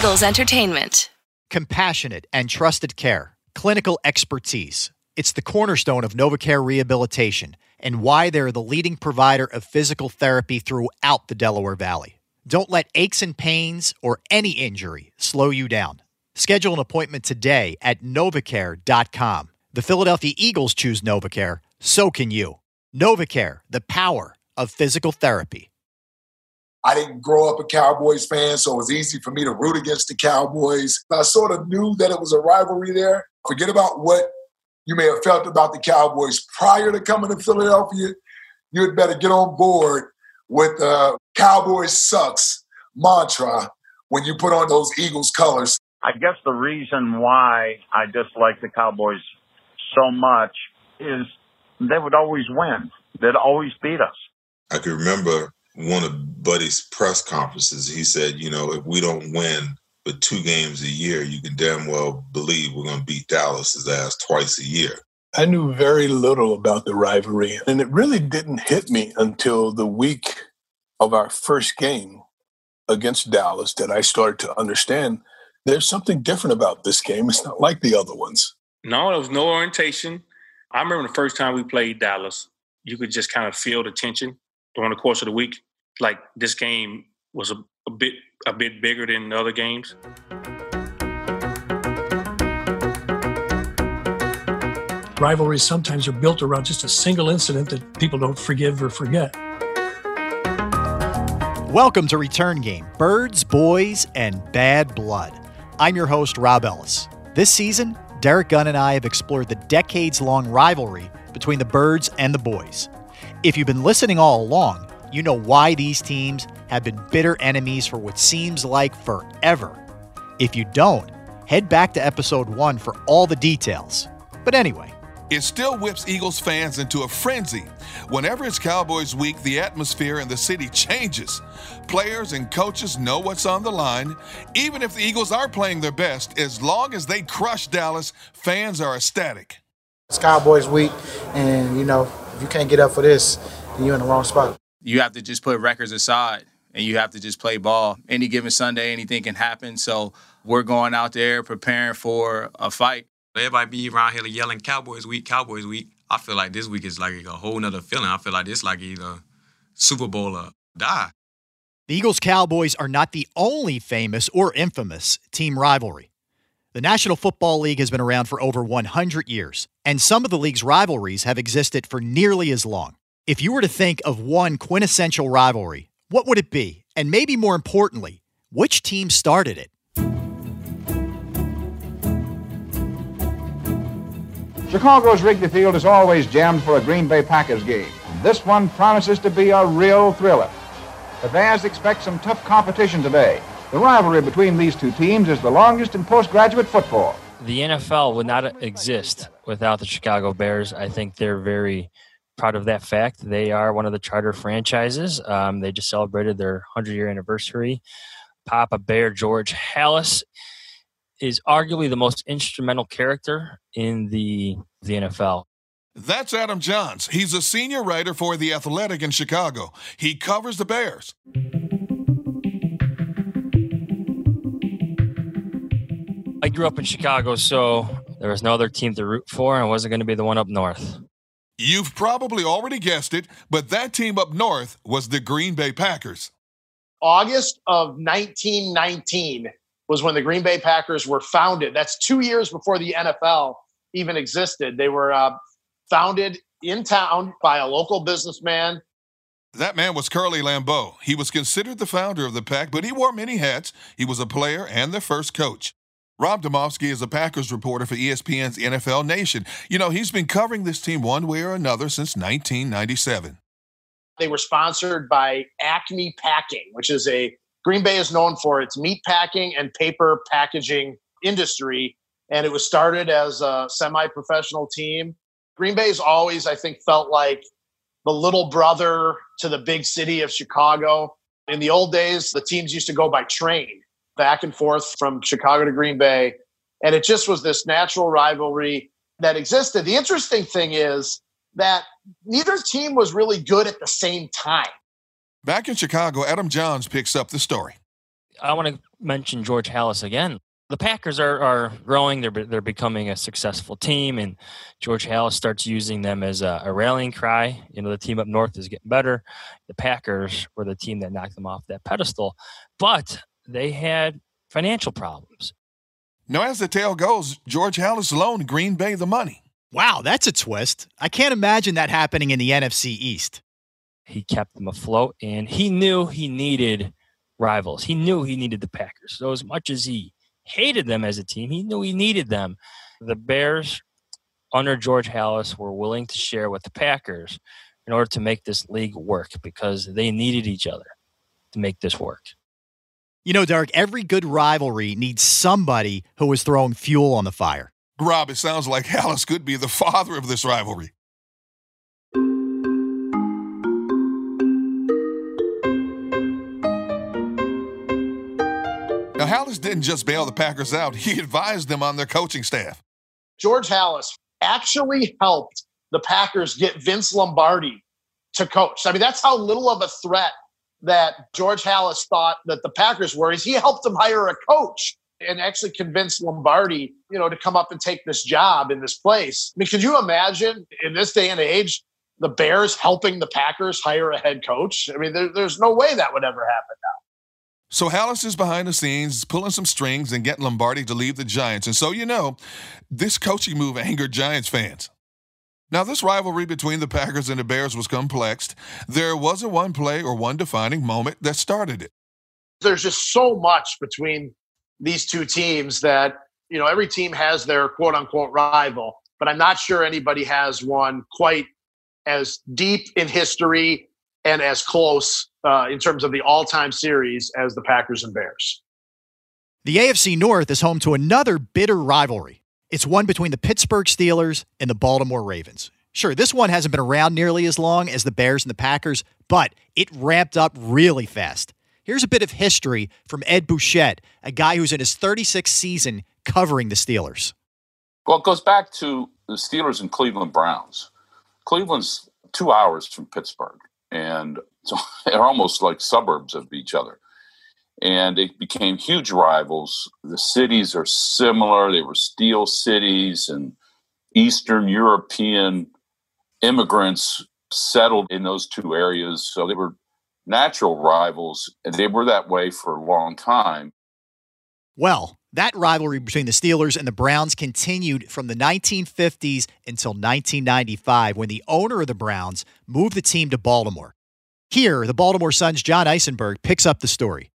Eagles Entertainment. Compassionate and trusted care, clinical expertise. It's the cornerstone of NovaCare rehabilitation and why they're the leading provider of physical therapy throughout the Delaware Valley. Don't let aches and pains or any injury slow you down. Schedule an appointment today at novacare.com. The Philadelphia Eagles choose NovaCare, so can you. NovaCare, the power of physical therapy. I didn't grow up a Cowboys fan, so it was easy for me to root against the Cowboys. I sort of knew that it was a rivalry there. Forget about what you may have felt about the Cowboys prior to coming to Philadelphia. You had better get on board with the Cowboys sucks mantra when you put on those Eagles colors. I guess the reason why I dislike the Cowboys so much is they would always win. They'd always beat us. I can remember one of Buddy's press conferences, he said, you know, if we don't win but two games a year, you can damn well believe we're going to beat Dallas's ass twice a year. I knew very little about the rivalry, and it really didn't hit me until the week of our first game against Dallas that I started to understand there's something different about this game. It's not like the other ones. No, there was no orientation. I remember the first time we played Dallas, you could just kind of feel the tension during the course of the week. Like this game was a, a bit a bit bigger than the other games. Rivalries sometimes are built around just a single incident that people don't forgive or forget. Welcome to Return Game Birds, Boys, and Bad Blood. I'm your host, Rob Ellis. This season, Derrick Gunn and I have explored the decades long rivalry between the Birds and the Boys. If you've been listening all along, you know why these teams have been bitter enemies for what seems like forever. If you don't, head back to episode one for all the details. But anyway, it still whips Eagles fans into a frenzy. Whenever it's Cowboys week, the atmosphere in the city changes. Players and coaches know what's on the line. Even if the Eagles are playing their best, as long as they crush Dallas, fans are ecstatic. It's Cowboys week, and you know, if you can't get up for this, then you're in the wrong spot you have to just put records aside and you have to just play ball. Any given Sunday, anything can happen. So we're going out there preparing for a fight. Everybody be around here yelling Cowboys week, Cowboys week. I feel like this week is like a whole nother feeling. I feel like it's like either Super Bowl or die. The Eagles Cowboys are not the only famous or infamous team rivalry. The National Football League has been around for over 100 years, and some of the league's rivalries have existed for nearly as long. If you were to think of one quintessential rivalry, what would it be? And maybe more importantly, which team started it? Chicago's Wrigley Field is always jammed for a Green Bay Packers game. This one promises to be a real thriller. The Bears expect some tough competition today. The rivalry between these two teams is the longest in postgraduate football. The NFL would not exist without the Chicago Bears. I think they're very proud of that fact. They are one of the charter franchises. Um, they just celebrated their 100 year anniversary. Papa Bear George Halas is arguably the most instrumental character in the the NFL. That's Adam Jahns. He's a senior writer for The Athletic in Chicago. He covers the Bears. I grew up in Chicago, so there was no other team to root for, and it wasn't going to be the one up north. You've probably already guessed it, but that team up north was the Green Bay Packers. August of 1919 was when the Green Bay Packers were founded. That's two years before the NFL even existed. They were uh, founded in town by a local businessman. That man was Curly Lambeau. He was considered the founder of the pack, but he wore many hats. He was a player and the first coach. Rob Demovsky is a Packers reporter for ESPN's NFL Nation. You know, he's been covering this team one way or another since 1997. They were sponsored by Acme Packing, which is a Green Bay is known for its meat packing and paper packaging industry. And it was started as a semi professional team. Green Bay's always, I think, felt like the little brother to the big city of Chicago. In the old days, the teams used to go by train back and forth from Chicago to Green Bay. And it just was this natural rivalry that existed. The interesting thing is that neither team was really good at the same time. Back in Chicago, Adam Jahns picks up the story. I want to mention George Halas again. The Packers are, are growing. They're they're becoming a successful team, and George Halas starts using them as a, a rallying cry. You know, the team up north is getting better. The Packers were the team that knocked them off that pedestal, but they had financial problems. Now, as the tale goes, George Halas loaned Green Bay the money. Wow, that's a twist. I can't imagine that happening in the NFC East. He kept them afloat, and he knew he needed rivals. He knew he needed the Packers. So, as much as he hated them as a team, he knew he needed them. The Bears, under George Halas, were willing to share with the Packers in order to make this league work because they needed each other to make this work. You know, Derrick, every good rivalry needs somebody who is throwing fuel on the fire. Rob, it sounds like Halas could be the father of this rivalry. Now, Halas didn't just bail the Packers out, he advised them on their coaching staff. George Halas actually helped the Packers get Vince Lombardi to coach. I mean, that's how little of a threat that George Halas thought that the Packers were. Is he helped them hire a coach and actually convince Lombardi, you know, to come up and take this job in this place. I mean, could you imagine in this day and age the Bears helping the Packers hire a head coach? I mean, there, there's no way that would ever happen now. So Halas is behind the scenes, pulling some strings and getting Lombardi to leave the Giants. And so you know, this coaching move angered Giants fans. Now, this rivalry between the Packers and the Bears was complex. There wasn't one play or one defining moment that started it. There's just so much between these two teams that, you know, every team has their quote unquote rival, but I'm not sure anybody has one quite as deep in history and as close uh, in terms of the all time series as the Packers and Bears. The AFC North is home to another bitter rivalry. It's one between the Pittsburgh Steelers and the Baltimore Ravens. Sure, this one hasn't been around nearly as long as the Bears and the Packers, but it ramped up really fast. Here's a bit of history from Ed Bouchette, a guy who's in his 36th season covering the Steelers. Well, it goes back to the Steelers and Cleveland Browns. Cleveland's two hours from Pittsburgh, and so they're almost like suburbs of each other. And they became huge rivals. The cities are similar. They were steel cities, and Eastern European immigrants settled in those two areas. So they were natural rivals, and they were that way for a long time. Well, that rivalry between the Steelers and the Browns continued from the 1950s until 1995 when the owner of the Browns moved the team to Baltimore. Here, the Baltimore Sun's John Eisenberg picks up the story.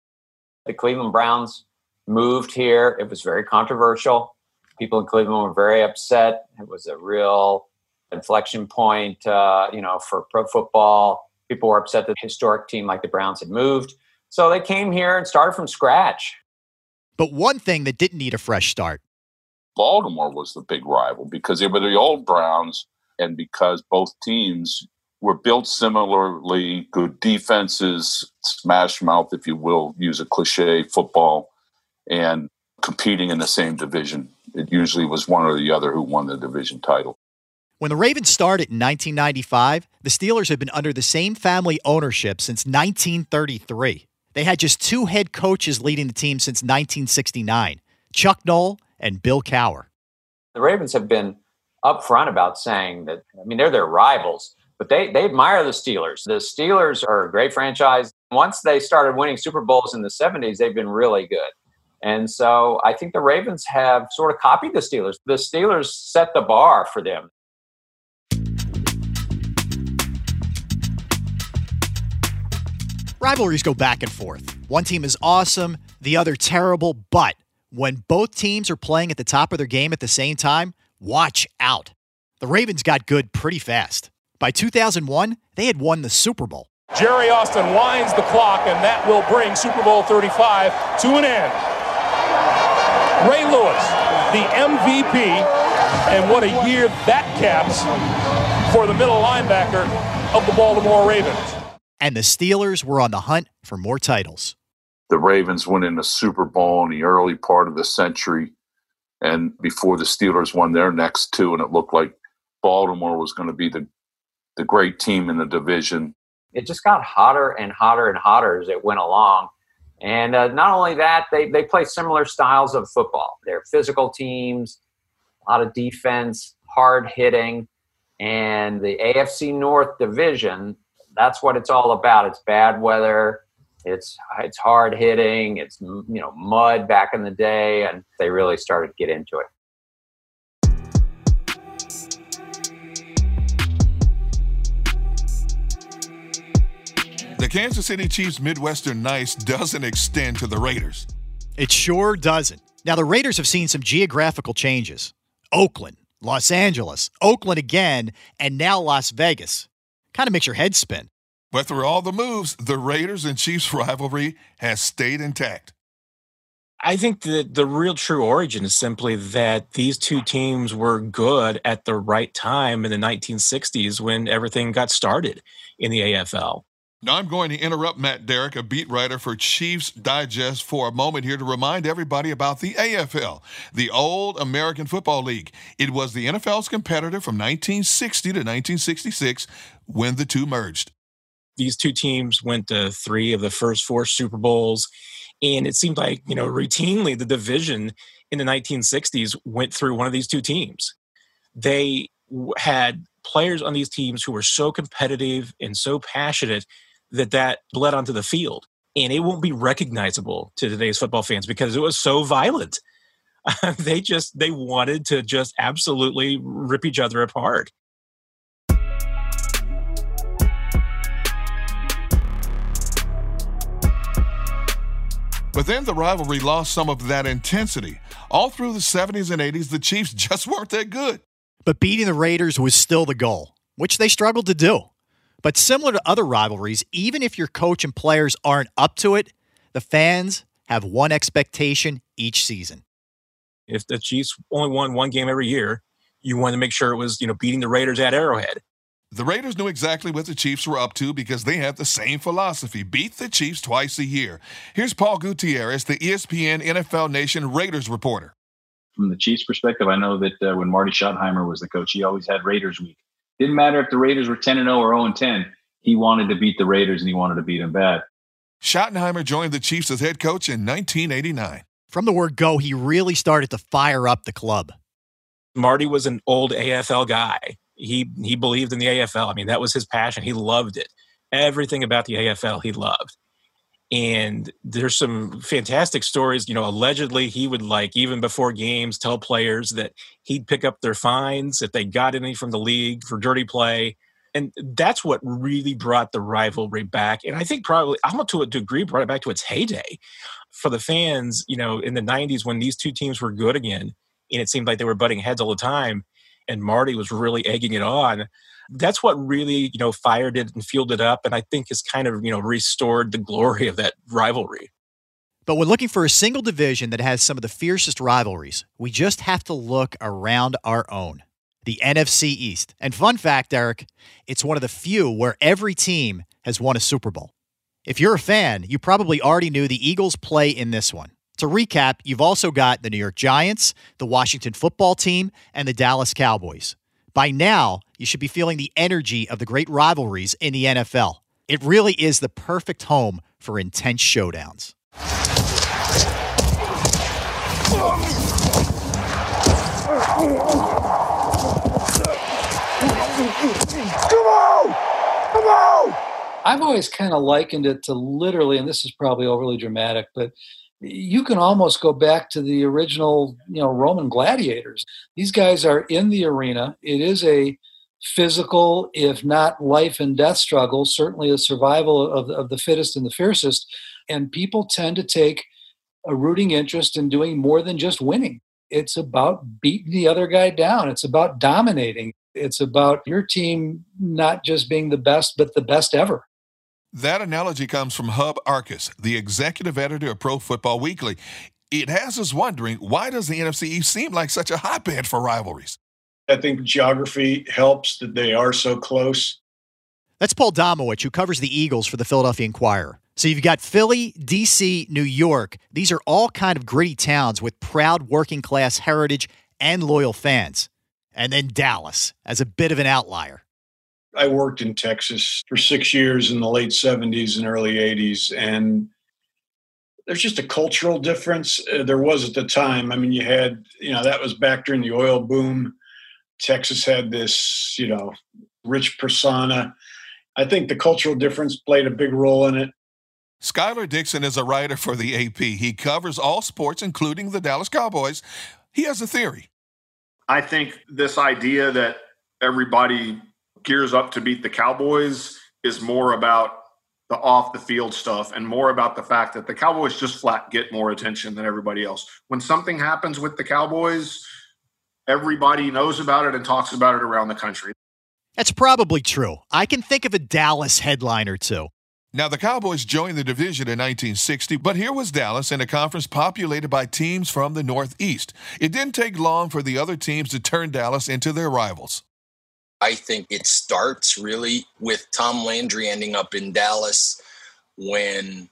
The Cleveland Browns moved here. It was very controversial. People in Cleveland were very upset. It was a real inflection point, uh, you know, for pro football. People were upset that a historic team like the Browns had moved. So they came here and started from scratch. But one thing that didn't need a fresh start Baltimore was the big rival because they were the old Browns and because both teams were built similarly, good defenses, smash mouth, if you will, use a cliche football, and competing in the same division. It usually was one or the other who won the division title. When the Ravens started in 1995, the Steelers had been under the same family ownership since 1933. They had just two head coaches leading the team since 1969 Chuck Noll and Bill Cowher. The Ravens have been upfront about saying that, I mean, they're their rivals, but they, they admire the Steelers. The Steelers are a great franchise. Once they started winning Super Bowls in the 70s, they've been really good. And so I think the Ravens have sort of copied the Steelers. The Steelers set the bar for them. Rivalries go back and forth. One team is awesome, the other terrible, but when both teams are playing at the top of their game at the same time, watch out. The Ravens got good pretty fast. By 2001, they had won the Super Bowl. Jerry Austin winds the clock, and that will bring Super Bowl 35 to an end. Ray Lewis, the MVP, and what a year that caps for the middle linebacker of the Baltimore Ravens and the Steelers were on the hunt for more titles. The Ravens went in the Super Bowl in the early part of the century, and before the Steelers won their next two, and it looked like Baltimore was going to be the the great team in the division. It just got hotter and hotter and hotter as it went along. And uh, not only that, they, they play similar styles of football. They're physical teams, a lot of defense, hard hitting. And the AFC North division, that's what it's all about. It's bad weather, it's it's hard hitting, it's you know mud back in the day, and they really started to get into it. The Kansas City Chiefs Midwestern Nice doesn't extend to the Raiders. It sure doesn't. Now, the Raiders have seen some geographical changes Oakland, Los Angeles, Oakland again, and now Las Vegas. Kind of makes your head spin. But through all the moves, the Raiders and Chiefs rivalry has stayed intact. I think that the real true origin is simply that these two teams were good at the right time in the 1960s when everything got started in the AFL. Now, I'm going to interrupt Matt Derrick, a beat writer for Chiefs Digest, for a moment here to remind everybody about the AFL, the Old American Football League. It was the NFL's competitor from 1960 to 1966 when the two merged. These two teams went to three of the first four Super Bowls. And it seemed like, you know, routinely the division in the 1960s went through one of these two teams. They had players on these teams who were so competitive and so passionate that that bled onto the field. And it won't be recognizable to today's football fans because it was so violent. they just they wanted to just absolutely rip each other apart. But then the rivalry lost some of that intensity. All through the 70s and 80s, the Chiefs just weren't that good. But beating the Raiders was still the goal, which they struggled to do. But similar to other rivalries, even if your coach and players aren't up to it, the fans have one expectation each season. If the Chiefs only won one game every year, you want to make sure it was, you know, beating the Raiders at Arrowhead. The Raiders knew exactly what the Chiefs were up to because they had the same philosophy beat the Chiefs twice a year. Here's Paul Gutierrez, the ESPN NFL Nation Raiders reporter. From the Chiefs' perspective, I know that uh, when Marty Schottenheimer was the coach, he always had Raiders week. Didn't matter if the Raiders were 10 and 0 or 0 and 10. He wanted to beat the Raiders and he wanted to beat them bad. Schottenheimer joined the Chiefs as head coach in 1989. From the word go, he really started to fire up the club. Marty was an old AFL guy. He he believed in the AFL. I mean, that was his passion. He loved it. Everything about the AFL he loved and there's some fantastic stories you know allegedly he would like even before games tell players that he'd pick up their fines if they got any from the league for dirty play. And that's what really brought the rivalry back. And i think probably i'm to a degree brought it back to its heyday. For the fans you know in the 90s when these two teams were good again and it seemed like they were butting heads all the time and marty was really egging it on that's what really you know fired it and fueled it up and i think has kind of you know restored the glory of that rivalry but when looking for a single division that has some of the fiercest rivalries we just have to look around our own the NFC East. And fun fact, Derrick, it's one of the few where every team has won a Super Bowl. If you're a fan, you probably already knew the Eagles play in this one. To recap, you've also got the New York Giants, the Washington football team, and the Dallas Cowboys. By now, you should be feeling the energy of the great rivalries in the NFL. It really is the perfect home for intense showdowns. Come on! Come on! I've always kind of likened it to literally, and this is probably overly dramatic, but you can almost go back to the original, you know, Roman gladiators. These guys are in the arena. It is a physical, if not life and death struggle, certainly a survival of, of the fittest and the fiercest. And people tend to take a rooting interest in doing more than just winning. It's about beating the other guy down. It's about dominating. It's about your team not just being the best, but the best ever. That analogy comes from Hub Arkush, the executive editor of Pro Football Weekly. It has us wondering why does the NFC East seem like such a hotbed for rivalries? I think geography helps that they are so close. That's Paul Domowitch, who covers the Eagles for the Philadelphia Inquirer. So you've got Philly, DC, New York. These are all kind of gritty towns with proud working class heritage and loyal fans. And then Dallas as a bit of an outlier. I worked in Texas for six years in the late 70s and early 80s. And there's just a cultural difference. Uh, there was at the time. I mean, you had, you know, that was back during the oil boom. Texas had this, you know, rich persona. I think the cultural difference played a big role in it. Schuyler Dixon is a writer for the AP. He covers all sports, including the Dallas Cowboys. He has a theory. I think this idea that everybody gears up to beat the Cowboys is more about the off the field stuff and more about the fact that the Cowboys just flat get more attention than everybody else. When something happens with the Cowboys, everybody knows about it and talks about it around the country. That's probably true. I can think of a Dallas headline or two. Now, the Cowboys joined the division in 1960, but here was Dallas in a conference populated by teams from the Northeast. It didn't take long for the other teams to turn Dallas into their rivals. I think it starts really with Tom Landry ending up in Dallas when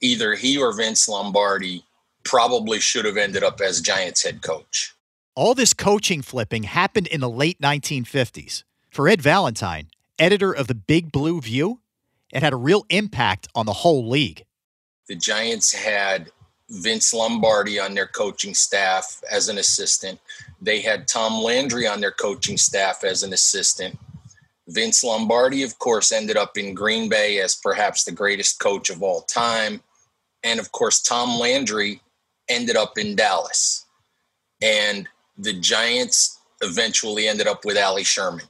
either he or Vince Lombardi probably should have ended up as Giants head coach. All this coaching flipping happened in the late 1950s. For Ed Valentine, editor of the Big Blue View, it had a real impact on the whole league. The Giants had Vince Lombardi on their coaching staff as an assistant. They had Tom Landry on their coaching staff as an assistant. Vince Lombardi, of course, ended up in Green Bay as perhaps the greatest coach of all time. And of course, Tom Landry ended up in Dallas. And the Giants eventually ended up with Allie Sherman.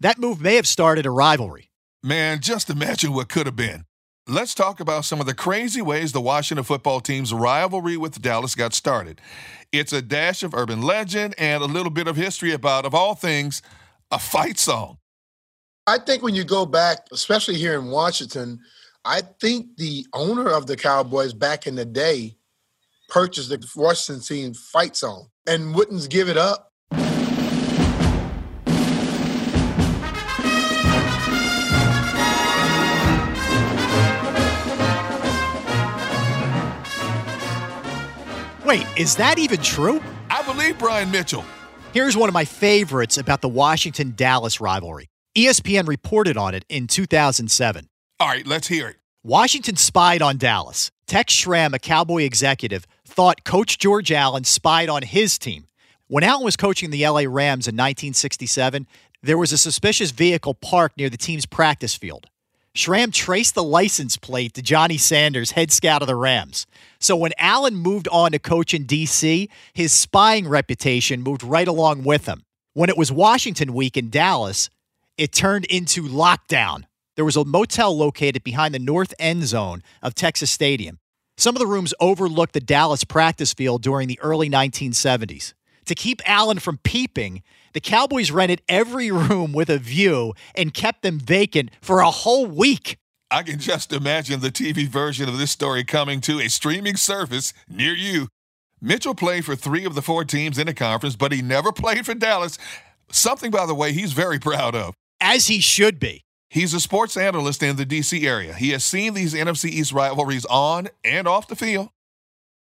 That move may have started a rivalry. Man, just imagine what could have been. Let's talk about some of the crazy ways the Washington football team's rivalry with Dallas got started. It's a dash of urban legend and a little bit of history about, of all things, a fight song. I think when you go back, especially here in Washington, I think the owner of the Cowboys back in the day purchased the Washington team fight song and wouldn't give it up Wait, is that even true? I believe Brian Mitchell. Here's one of my favorites about the Washington Dallas rivalry. ESPN reported on it in 2007. All right, let's hear it. Washington spied on Dallas. Tex Schramm, a Cowboy executive, thought Coach George Allen spied on his team. When Allen was coaching the LA Rams in 1967, there was a suspicious vehicle parked near the team's practice field. Schramm traced the license plate to Johnny Sanders, head scout of the Rams. So when Allen moved on to coach in D.C., his spying reputation moved right along with him. When it was Washington week in Dallas, it turned into lockdown. There was a motel located behind the north end zone of Texas Stadium. Some of the rooms overlooked the Dallas practice field during the early 1970s. To keep Allen from peeping, the Cowboys rented every room with a view and kept them vacant for a whole week. I can just imagine the TV version of this story coming to a streaming service near you. Mitchell played for three of the four teams in the conference, but he never played for Dallas. Something, by the way, he's very proud of. As he should be. He's a sports analyst in the D.C. area. He has seen these NFC East rivalries on and off the field.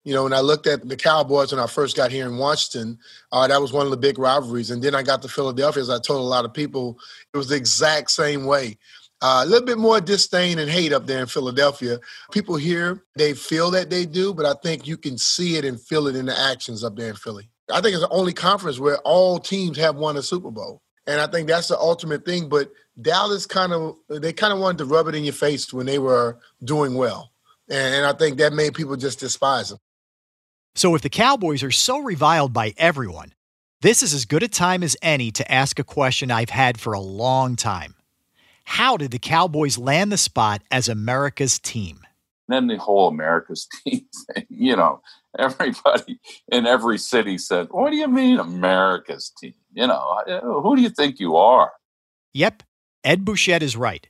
You know, when I looked at the Cowboys when I first got here in Washington, uh, that was one of the big rivalries. And then I got to Philadelphia, as I told a lot of people, it was the exact same way. Uh, a little bit more disdain and hate up there in Philadelphia. People here, they feel that they do, but I think you can see it and feel it in the actions up there in Philly. I think it's the only conference where all teams have won a Super Bowl. And I think that's the ultimate thing. But Dallas kind of, they kind of wanted to rub it in your face when they were doing well. And I think that made people just despise them. So if the Cowboys are so reviled by everyone, this is as good a time as any to ask a question I've had for a long time. How did the Cowboys land the spot as America's team? Then the whole America's team thing, you know, everybody in every city said, What do you mean America's team? You know, oh, who do you think you are? Yep, Ed Bouchette is right.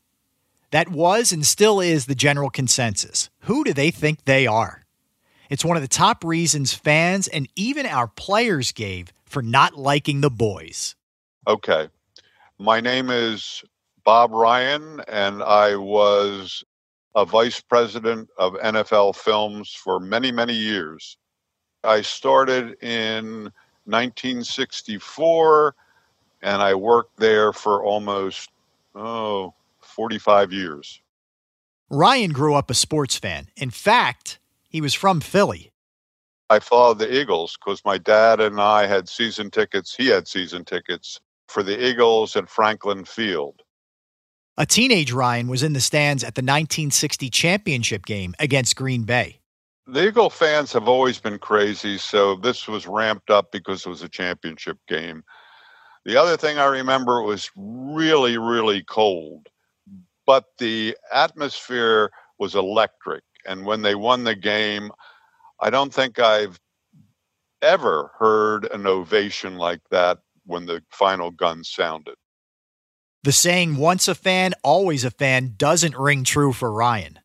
That was and still is the general consensus. Who do they think they are? It's one of the top reasons fans and even our players gave for not liking the boys. Okay. My name is Bob Ryan, and I was a vice president of NFL Films for many, many years. I started in 1964, and I worked there for almost, oh, 45 years. Ryan grew up a sports fan. In fact, he was from Philly. I followed the Eagles because my dad and I had season tickets. He had season tickets for the Eagles at Franklin Field. A teenage Ryan was in the stands at the 1960 championship game against Green Bay. The Eagle fans have always been crazy, so this was ramped up because it was a championship game. The other thing I remember was really, really cold, but the atmosphere was electric. And when they won the game, I don't think I've ever heard an ovation like that when the final gun sounded. The saying, once a fan, always a fan, doesn't ring true for Ryan.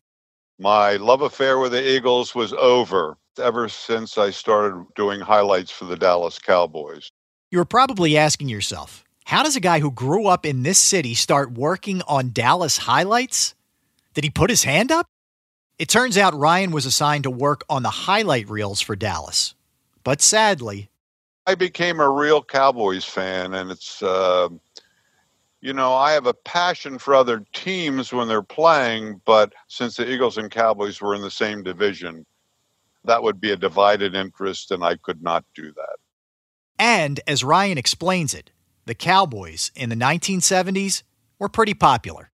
My love affair with the Eagles was over ever since I started doing highlights for the Dallas Cowboys. You're probably asking yourself, how does a guy who grew up in this city start working on Dallas highlights? Did he put his hand up? It turns out Ryan was assigned to work on the highlight reels for Dallas. But sadly, I became a real Cowboys fan, and it's, uh, you know, I have a passion for other teams when they're playing, but since the Eagles and Cowboys were in the same division, that would be a divided interest, and I could not do that. And as Ryan explains it, the Cowboys in the 1970s were pretty popular.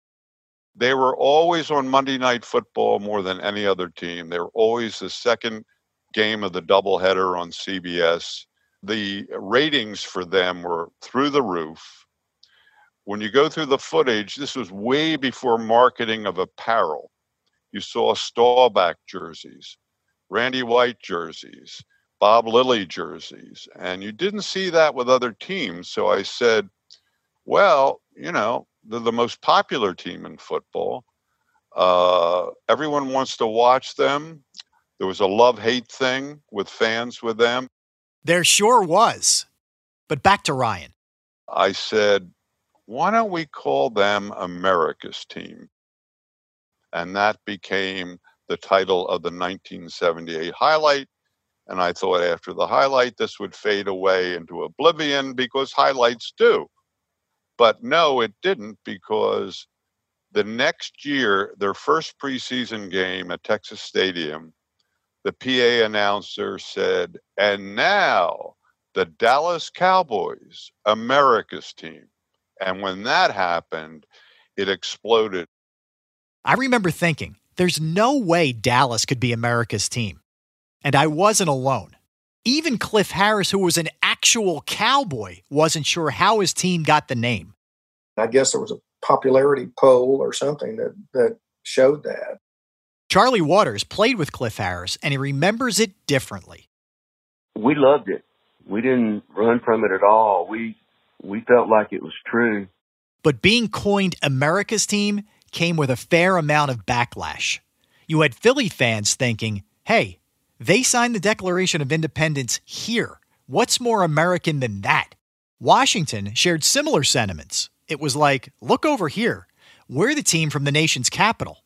They were always on Monday Night Football more than any other team. They were always the second game of the doubleheader on CBS. The ratings for them were through the roof. When you go through the footage, this was way before marketing of apparel. You saw Staubach jerseys, Randy White jerseys, Bob Lilly jerseys. And you didn't see that with other teams. So I said, well, you know, they're the most popular team in football. Uh, everyone wants to watch them. There was a love hate thing with fans with them. There sure was. But back to Ryan. I said, why don't we call them America's team? And that became the title of the 1978 highlight. And I thought after the highlight, this would fade away into oblivion because highlights do. But no, it didn't because the next year, their first preseason game at Texas Stadium, the PA announcer said, and now the Dallas Cowboys, America's team. And when that happened, it exploded. I remember thinking, there's no way Dallas could be America's team. And I wasn't alone. Even Cliff Harris, who was an actual cowboy, wasn't sure how his team got the name. I guess there was a popularity poll or something that, that showed that. Charlie Waters played with Cliff Harris, and he remembers it differently. We loved it. We didn't run from it at all. We we felt like it was true. But being coined America's team came with a fair amount of backlash. You had Philly fans thinking, hey, they signed the Declaration of Independence here. What's more American than that? Washington shared similar sentiments. It was like, look over here. We're the team from the nation's capital.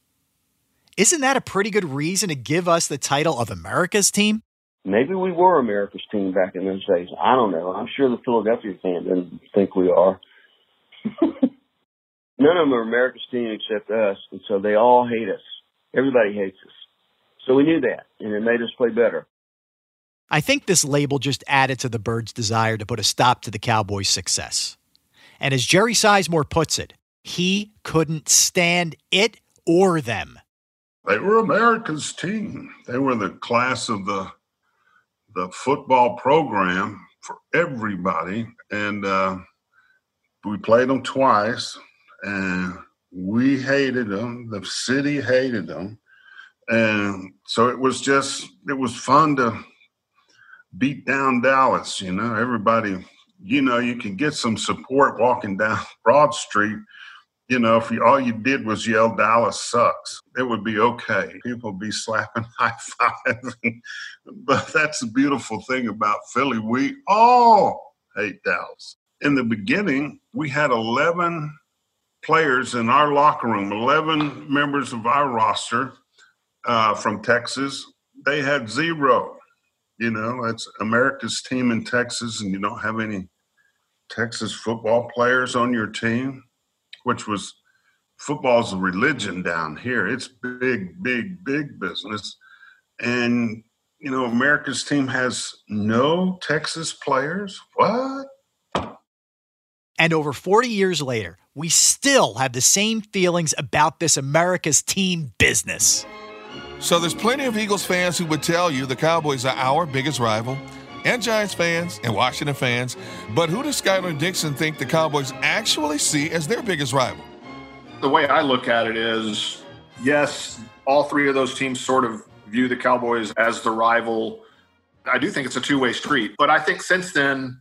Isn't that a pretty good reason to give us the title of America's team? Maybe we were America's team back in those days. I don't know. I'm sure the Philadelphia fan didn't think we are. None of them are America's team except us, and so they all hate us. Everybody hates us. So we knew that, and it made us play better. I think this label just added to the Birds' desire to put a stop to the Cowboys' success. And as Jerry Sisemore puts it, he couldn't stand it or them. They were America's team. They were the class of the the football program for everybody, and uh, we played them twice, and we hated them. The city hated them, and so it was just it was fun to beat down Dallas. You know, everybody. You know, you can get some support walking down Broad Street you know, if you, all you did was yell Dallas sucks, it would be okay. People would be slapping high fives. but that's the beautiful thing about Philly. We all hate Dallas. In the beginning, we had 11 players in our locker room, 11 members of our roster uh, from Texas. They had zero. You know, it's America's team in Texas, and you don't have any Texas football players on your team which was football's a religion down here. It's big, big, big business. and you know America's team has no Texas players. What? And over 40 years later, we still have the same feelings about this America's team business. So there's plenty of Eagles fans who would tell you the Cowboys are our biggest rival, and Giants fans and Washington fans. But who does Schuyler Dixon think the Cowboys actually see as their biggest rival? The way I look at it is yes, all three of those teams sort of view the Cowboys as the rival. I do think it's a two way street. But I think since then,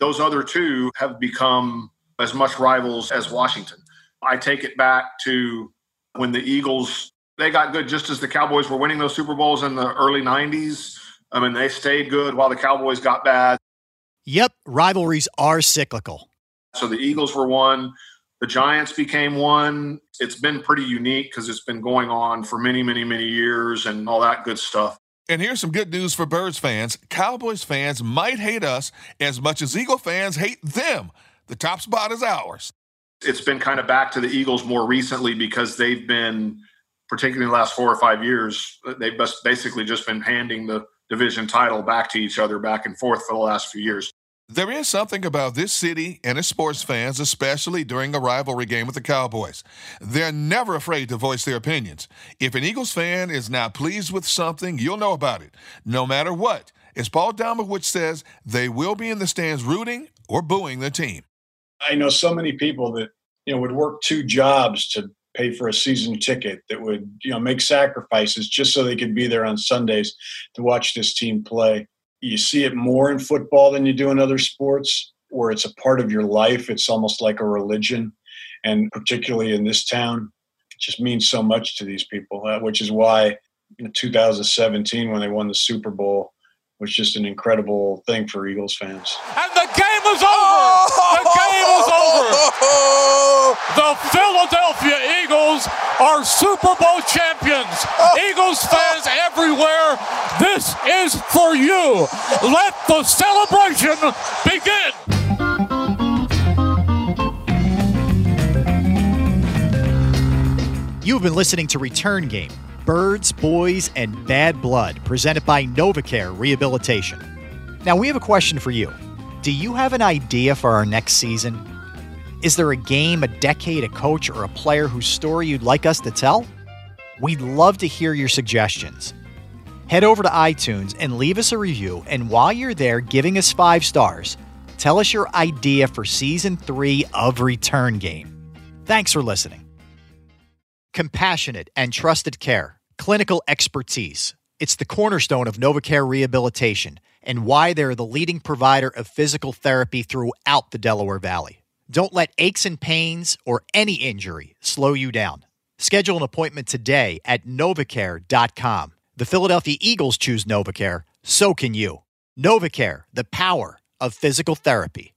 those other two have become as much rivals as Washington. I take it back to when the Eagles they got good just as the Cowboys were winning those Super Bowls in the early 90s. I mean, they stayed good while the Cowboys got bad. Yep, rivalries are cyclical. So the Eagles were one, the Giants became one. It's been pretty unique because it's been going on for many, many, many years and all that good stuff. And here's some good news for Birds fans. Cowboys fans might hate us as much as Eagle fans hate them. The top spot is ours. It's been kind of back to the Eagles more recently because they've been, particularly in the last four or five years, they've basically just been handing the division title back to each other back and forth for the last few years. There is something about this city and its sports fans, especially during a rivalry game with the Cowboys. They're never afraid to voice their opinions. If an Eagles fan is not pleased with something, you'll know about it, no matter what. As Paul Domowitch says, they will be in the stands rooting or booing the team. I know so many people that you know would work two jobs to pay for a season ticket that would you know make sacrifices just so they could be there on Sundays to watch this team play. You see it more in football than you do in other sports where it's a part of your life. It's almost like a religion and particularly in this town it just means so much to these people uh, which is why in 2017 when they won the super bowl was just an incredible thing for eagles fans. And the game is over! The game is over! The philadelphia eagles are super bowl champions oh. eagles fans everywhere this is for you. Let the celebration begin. You've been listening to Return Game Birds, Boys, and Bad Blood, presented by NovaCare Rehabilitation. Now, we have a question for you. Do you have an idea for our next season? Is there a game, a decade, a coach, or a player whose story you'd like us to tell? We'd love to hear your suggestions head over to iTunes and leave us a review. And while you're there giving us five stars, tell us your idea for season three of Return Game. Thanks for listening. Compassionate and trusted care, clinical expertise. It's the cornerstone of NovaCare rehabilitation and why they're the leading provider of physical therapy throughout the Delaware Valley. Don't let aches and pains or any injury slow you down. Schedule an appointment today at novacare.com. The Philadelphia Eagles choose NovaCare, so can you. NovaCare, the power of physical therapy.